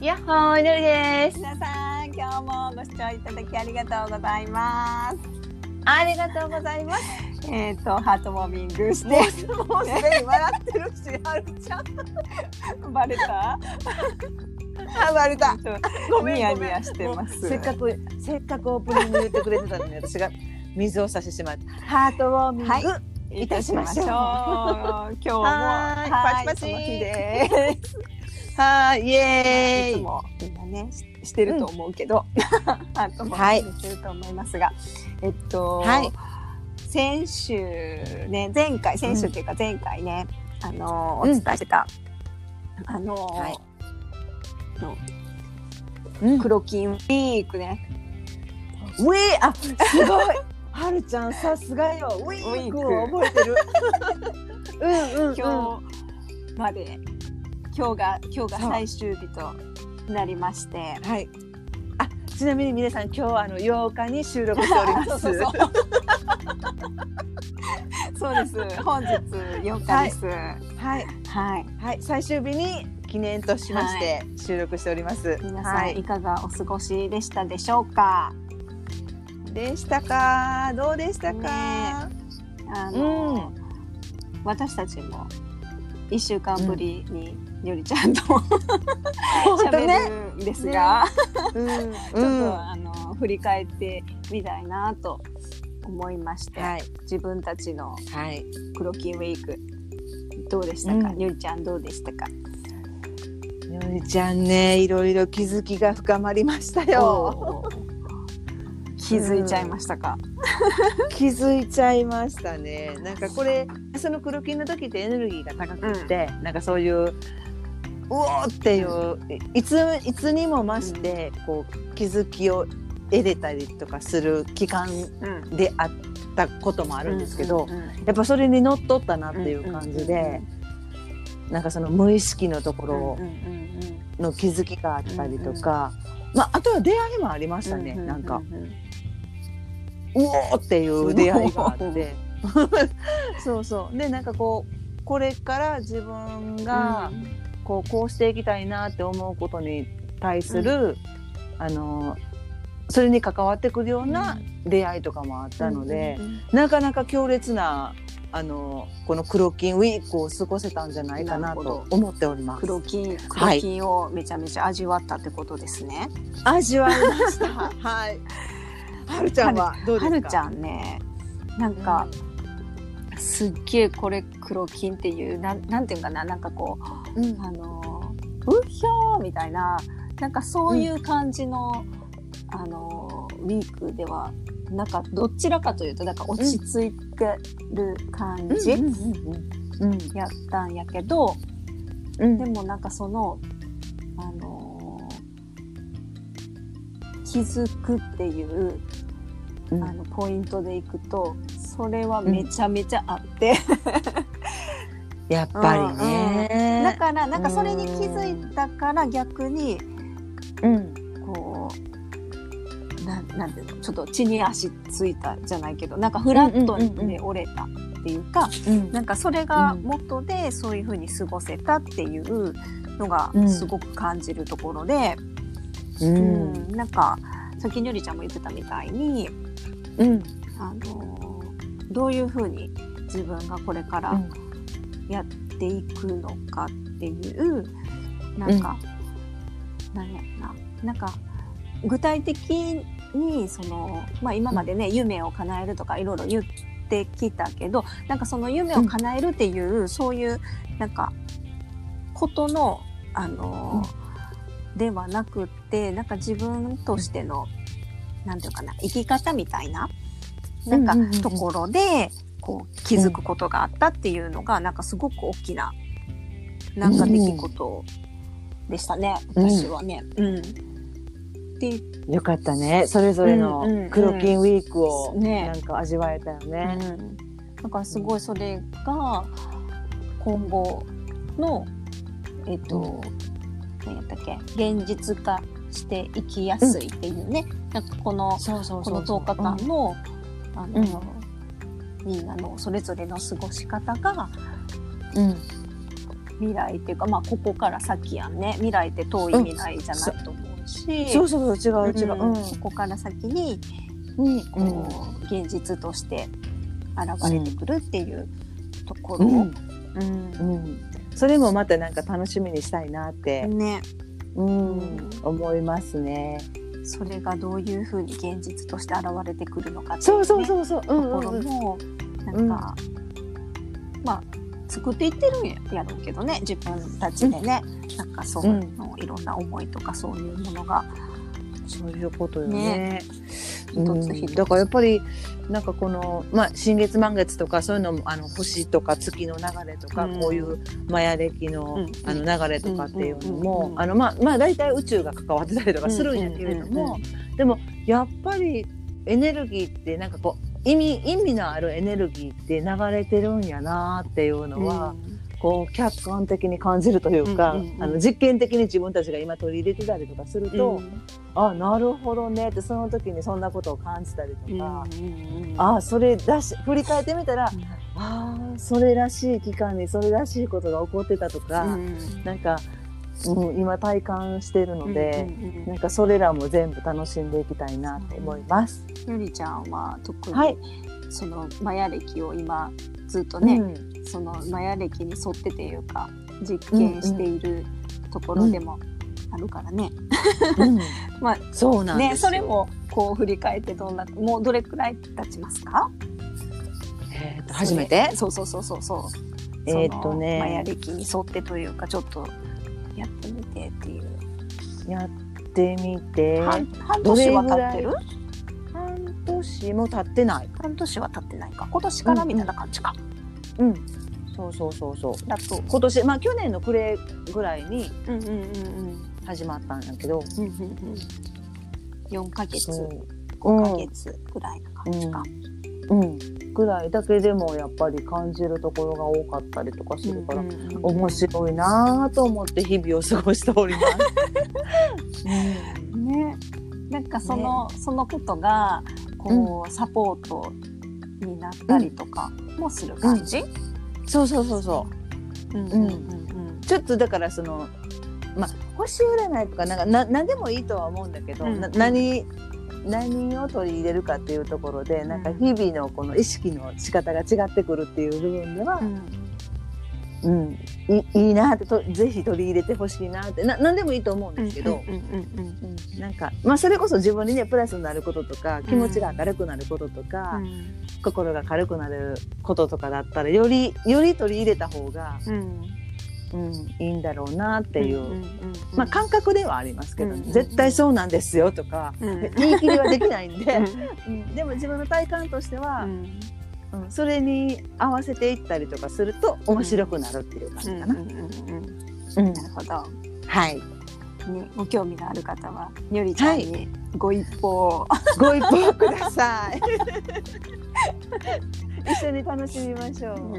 やっほーいのりです。皆さん今日もご視聴いただきありがとうございます。ありがとうございます。えっ、とハートウォーミングして。もうすでに笑ってるし、はるちゃん。バレた？あ、バレた。ごめんニヤごめん。ニヤしてます。せっかくせっかくオープニング言ってくれてたのに私が水を差してしまって。ハートウォーミング、はい。いたしましょう。今日も。はーい。パチパチ。その日ですはーいイエーイ。いつもみんなねししてると思うけど、ハートもはい。してると思いますが、えっと、はい。先週ね前回先週っていうか前回ね、あのおうん。伝えしてた、あの、はい。のうん。黒金ウィークね。ウィーあすごい。はるちゃんさすがよ。ウィークを覚えてる。うんうんうん。今日まで今日が今日が最終日となりまして。はい。あ、ちなみに皆さん今日はあの8日に収録しております。そうです。本日4日です。はい。はいはい最終日に記念としまして収録しております。皆さん、、はいい。かがお過ごしでしたでしょうか？でしたか？どうでしたか？あの、私たちも1週間ぶりによりちゃんと、喋ね。るんですが、うん。ちょっと、あの振り返ってみたいなと思いまして、はい自分たちのはい。黒金ウィークどうでしたか、うんよりちゃんどうでしたか？のりちゃんね、いろいろ気づきが深まりましたよ。気づいちゃいましたか？気づいちゃいましたね。なんかこれその黒金の時ってエネルギーが高くって、なんかそういううおーっていういついつにも増してこう気づきを得れたりとかする期間うんであったこともあるんですけど、うん。うん。うん。やっぱそれにのっとったなっていう感じで、なんかその無意識のところうん。うん。うん。の気づきがあったりとか、まああとは出会いもありましたね、ううなんか。ううん。うおーっていう出会いがあって。そうそう。でなんかこうこれから自分がこうこうしていきたいなって思うことに対する、あのそれに関わってくるような出会いとかもあったので、うんうんうんなかなか強烈なあのこの黒金ウィークを過ごせたんじゃないかなと思っております。黒金はい黒金をめちゃめちゃ味わったってことですね。味わいました。はい。はるちゃんはどうですか？はるちゃんねなんか、すっげえこれ黒金っていうなんなんていうかななんかこうん、うあのーうひょーみたいななんかそういう感じの、あのーウィークではなんかどちらかというとなんか落ち着いてる感じうんうんうんやったんやけど、うん。でもなんかその、あのー気づくっていう、うん。あのポイントでいくとそれはめちゃめちゃあって、やっぱりね。だからなんかそれに気づいたから逆にうん。こうななんていうのちょっと地に足ついたじゃないけどなんかフラットうんうんうんで折れたっていうか、うんなんかそれが元でそういうふうに過ごせたっていうのがうんすごく感じるところで、ううん。んなんかさっきによりちゃんも言ってたみたいに、うん。あのーどういうふうに自分がこれからやっていくのかっていう、なんか、なんやろな。なんか具体的にその、まあ、今までね、夢を叶えるとかいろいろ言ってきたけどなんかその夢を叶えるっていう、そういうなんかことのあのー、ではなくってなんか自分としての、なんていうかな生き方みたいななんかうんうんうん。うんところでこう気づくことがあったっていうのが、なんかすごく大きななんか出来事でしたね、うん。私はね。うん。で、よかったね。それぞれのうんうんうん。黒金ウィークをね。なんか味わえたよね。うん、だからすごいそれが今後のえっ、と、何やったっけ？現実化していきやすいっていうね、なんかこのこの10日間の、あの、うんみんなのそれぞれの過ごし方がうん。未来っていうかまあここから先やんね。未来って遠い未来じゃないと思うし、そうそうそう違う違う。うん。うん。ここから先にうん。こう、現実として現れてくるっていうところ、うん。うん。うん。それもまたなんか楽しみにしたいなって、ね。うん、思いますね。それがどういうふうに現実として現れてくるのかっていそうそうねそうそう。うとんうんうん。ころもなんか、まあ作っていってるんやろうけどね自分たちでね、なんかそうの、いろんな思いとかそういうものが。そういうことよね。一つ一つ。だからやっぱりなんかこの、まあ、新月満月とかそういうのもあの星とか月の流れとか、うん。こういうマヤ暦の,、うん。あの流れとかっていうのうんも、あのまあまあ大体宇宙が関わってたりとかするんやけれども、でもやっぱりエネルギーってなんかこう意味意味のあるエネルギーって流れてるんやなっていうのは、こう客観的に感じるというか、うんうんうん。あの実験的に自分たちが今取り入れてたりとかすると、あなるほどねってその時にそんなことを感じたりとか、ああそれだし振り返ってみたら、ああそれらしい期間にそれらしいことが起こってたとか、なんか、うん、今体感してるので、なんかそれらも全部楽しんでいきたいなと思います。ゆりちゃんは特に、はい。そのマヤ歴を今ずっとね、うん。そのマヤ歴に沿ってというか実験しているところでもあるからね。うん。まあそうなんですよ。ねそれもこう振り返ってどんなもうどれくらい経ちますか？えーと初めて？そうそうそうそうそう。えーっとね。マヤ歴に沿ってというかちょっとやってみてっていう。やってみて半半年は経ってる？半年も経ってない。半年は経ってないか。今年からみたいな感じか。うんそうそうそうそうだと。今年まあ去年の暮れぐらいにうんうんうんうん。始まったんやけど、うんうんうん。四ヶ月、そう五ヶ月ぐらいな感じか。うん、ぐらいだけでもやっぱり感じるところが多かったりとかするから、うんうんうん面白いなぁと思って日々を過ごしております。ね。なんかその、そのことがこう、サポートになったりとかもする感じ？そうそうそうそうんうんう。ちょっとだからそのまあ星占いとかなんかな何でもいいとは思うんだけど、うんな何何を取り入れるかっていうところで、なんか日々のこの意識の仕方が違ってくるっていう部分ではう、ん。うん、いいいなってとぜひ取り入れてほしいなって。な何でもいいと思うんですけど、なんか、まあ、それこそ自分にねプラスになることとか気持ちが明るくなることとか、うん。心が軽くなることとかだったらよりより取り入れた方が、うんうん、いいんだろうなっていう、んんんまあ、感覚ではありますけど、うん絶対そうなんですよとか、うん。言い切りはできないんで、うん。うん。でも自分の体感としては、うん。うんそれに合わせていったりとかすると面白くなるっていう感じかな。なるほど。はい、ね、ご興味のある方は、よりちゃんにご一報を、ご一報ください。一緒に楽しみましょう。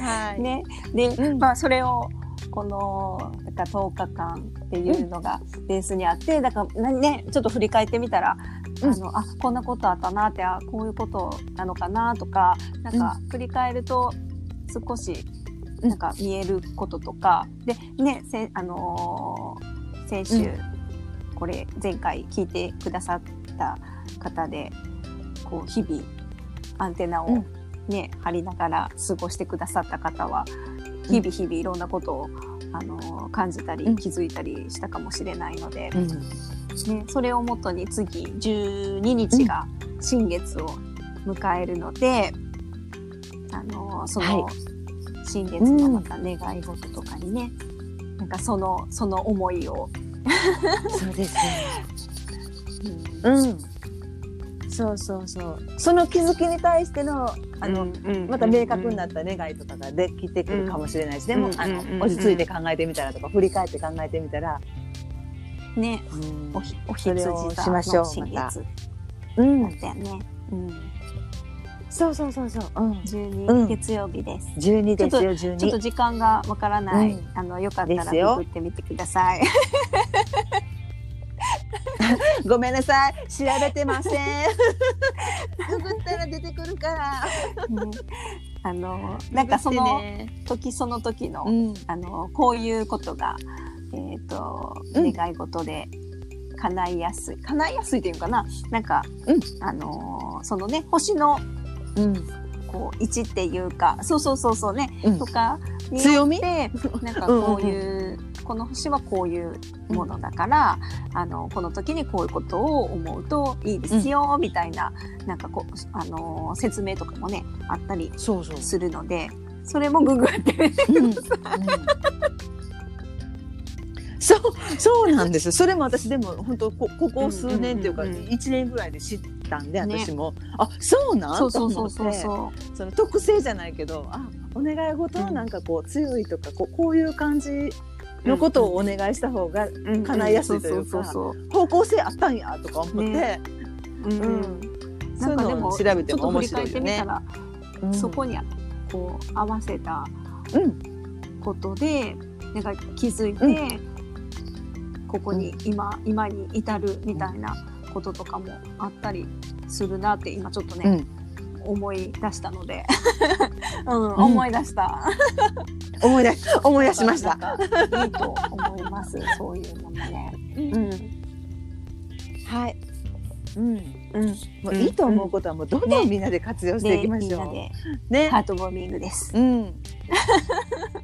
はい。ね、で、うんまあ、それを。このなんか10日間っていうのがベースにあって、だからなねちょっと振り返ってみたら、うんあのあこんなことあったなってあこういうことなのかなとかなんか振り返ると少しうんなんか見えることとか、でねせあのー先週、うこれ前回聞いてくださった方でこう日々アンテナをうん。ね、張りながら過ごしてくださった方は日々日々いろんなことを、あのー感じたりうん。気づいたりしたかもしれないので、うん。ね、それをもとに次12日が新月を迎えるので、あのーその、は新月のまた願い事とかにね、なんかそのその思いを、そうですね。うん。うん。そうそうそう。その気づきに対してのあの、また明確になった願いとかができてくるかもしれないし、でも、うんあの、うんうんうん落ち着いて考えてみたらとか振り返って考えてみたら、ねうんおひおそれ羊を座しましょうの新月うんだったよね。うん、そうそうそうそう。うん。12、うん月曜日です。十二ですよ十二。ちょっと時間がわからない、うんあのよかったらですよググってみてください。ごめんなさい。調べてません。ググったら出てくるから。ね。あのなんかその時その時の、うん。あのこういうことが、えっとうん。願い事で叶いやすい。叶いやすいっていうのかな？なんか、うん。あのそのね星のうん。こう位置っていうかそうそうそうそうね、うん。とかに強みよってなんかこういうこの星はこういうものだから、あのこの時にこういうことを思うといいですよ、みたいななんかこうあの説明とかもねあったりするのでそれもググってうん。うん。そうそうなんです。それも私でも本当こここ数年っていうかうんうんうん1年ぐらいで知ったんでね。私も、あそうなん？そうそうそうそうとそ思ってその特性じゃないけどあお願い事はなんかこう強いとかこうこういう感じうのことをお願いした方がう叶いやすいというか方向性あったんやとか思って、ね。そううん。うんなん。かでもそういうのを調べても面白いよね。ちょっと振り返ってみたら、うん。そこにこう合わせたうん。ことでなんか気づいて、ここに今今に至るみたいなこととかもあったりするなって今ちょっとね、思い出したので、うん、思い出した。思い出思い出しました。いいと思います。そういうのもね。うん、はい。うん。うん、もういいと思うことはもうどんどんみんなで活用していきましょう。でみんなでね。ハートウォーミングです。うん。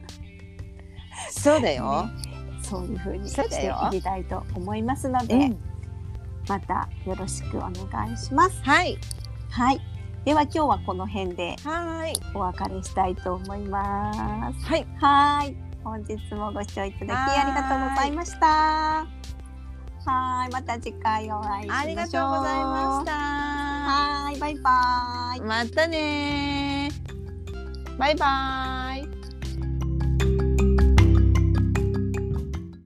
そうだよ。そういう風にしていきたいと思いますので、うん。またよろしくお願いします。はい。はい。では今日はこの辺ではい。お別れしたいと思います。はい。はい。本日もご視聴いただきありがとうございました。はい。また次回お会いしましょう。ありがとうございました。はい。バイバイ。またねバイバイ。